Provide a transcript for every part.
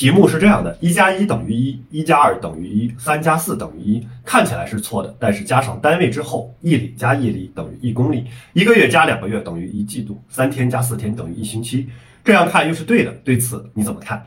题目是这样的：一加一等于一，一加二等于一，三加四等于一。看起来是错的，但是加上单位之后，一里加一里等于一公里，一个月加两个月等于一季度，三天加四天等于一星期。这样看又是对的，对此你怎么看？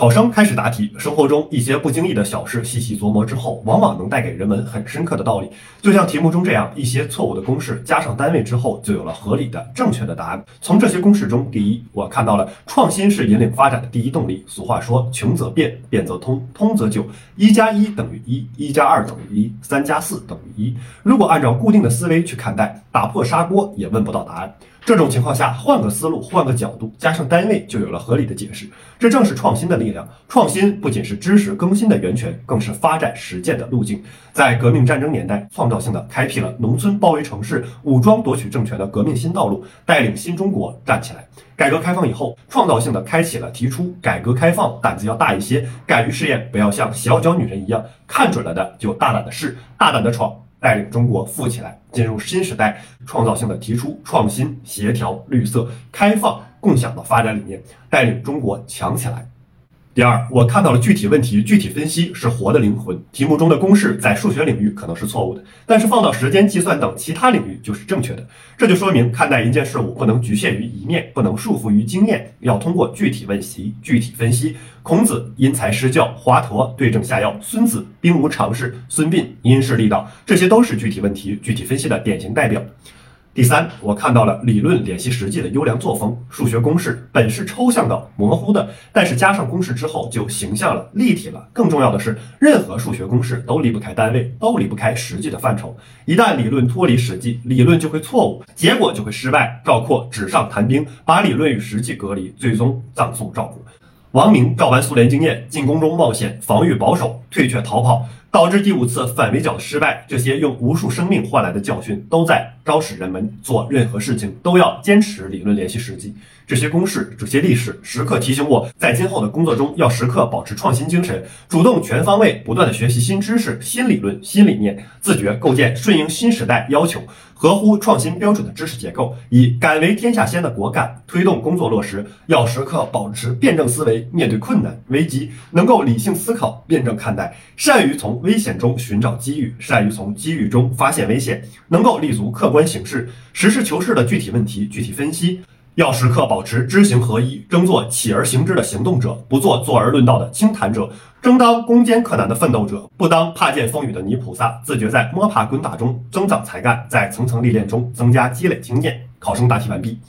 考生开始答题，生活中一些不经意的小事，细细琢磨之后，往往能带给人们很深刻的道理。就像题目中这样，一些错误的公式加上单位之后，就有了合理的、正确的答案。从这些公式中，第一，我看到了创新是引领发展的第一动力。俗话说，穷则变，变则通，通则久。一加一等于一，一加二等于一，三加四等于一。如果按照固定的思维去看待，打破砂锅也问不到答案。这种情况下，换个思路，换个角度，加上单位，就有了合理的解释。这正是创新的力量。创新不仅是知识更新的源泉，更是发展实践的路径。在革命战争年代，创造性的开辟了农村包围城市、武装夺取政权的革命新道路，带领新中国站起来。改革开放以后，创造性的开启了提出改革开放胆子要大一些，敢于试验，不要像小脚女人一样，看准了的就大胆的试，大胆的闯。带领中国富起来，进入新时代，创造性的提出创新、协调、绿色、开放、共享的发展理念，带领中国强起来。第二，我看到了具体问题，具体分析是活的灵魂。题目中的公式在数学领域可能是错误的，但是放到时间计算等其他领域就是正确的。这就说明看待一件事物不能局限于一面，不能束缚于经验，要通过具体问题、具体分析。孔子因材施教，华佗对症下药，孙子兵无常势，孙膑因势利导，这些都是具体问题、具体分析的典型代表。第三，我看到了理论联系实际的优良作风。数学公式本是抽象的、模糊的，但是加上公式之后就形象了、立体了。更重要的是，任何数学公式都离不开单位，都离不开实际的范畴。一旦理论脱离实际，理论就会错误，结果就会失败。赵括纸上谈兵，把理论与实际隔离，最终葬送赵国。王明照搬苏联经验，进攻中冒险，防御保守，退却逃跑。导致第五次反围剿的失败，这些用无数生命换来的教训，都在昭示人们做任何事情都要坚持理论联系实际。这些公式，这些历史，时刻提醒我在今后的工作中要时刻保持创新精神，主动全方位不断的学习新知识、新理论、新理念，自觉构建顺应新时代要求、合乎创新标准的知识结构，以敢为天下先的果敢推动工作落实。要时刻保持辩证思维，面对困难危机能够理性思考、辩证看待，善于从危险中寻找机遇，善于从机遇中发现危险，能够立足客观形势、实事求是的具体问题具体分析。要时刻保持知行合一，争做起而行之的行动者，不做坐而论道的轻谈者，争当攻坚克难的奋斗者，不当怕见风雨的泥菩萨。自觉在摸爬滚打中增长才干，在层层历练中增加积累经验。考生答题完毕。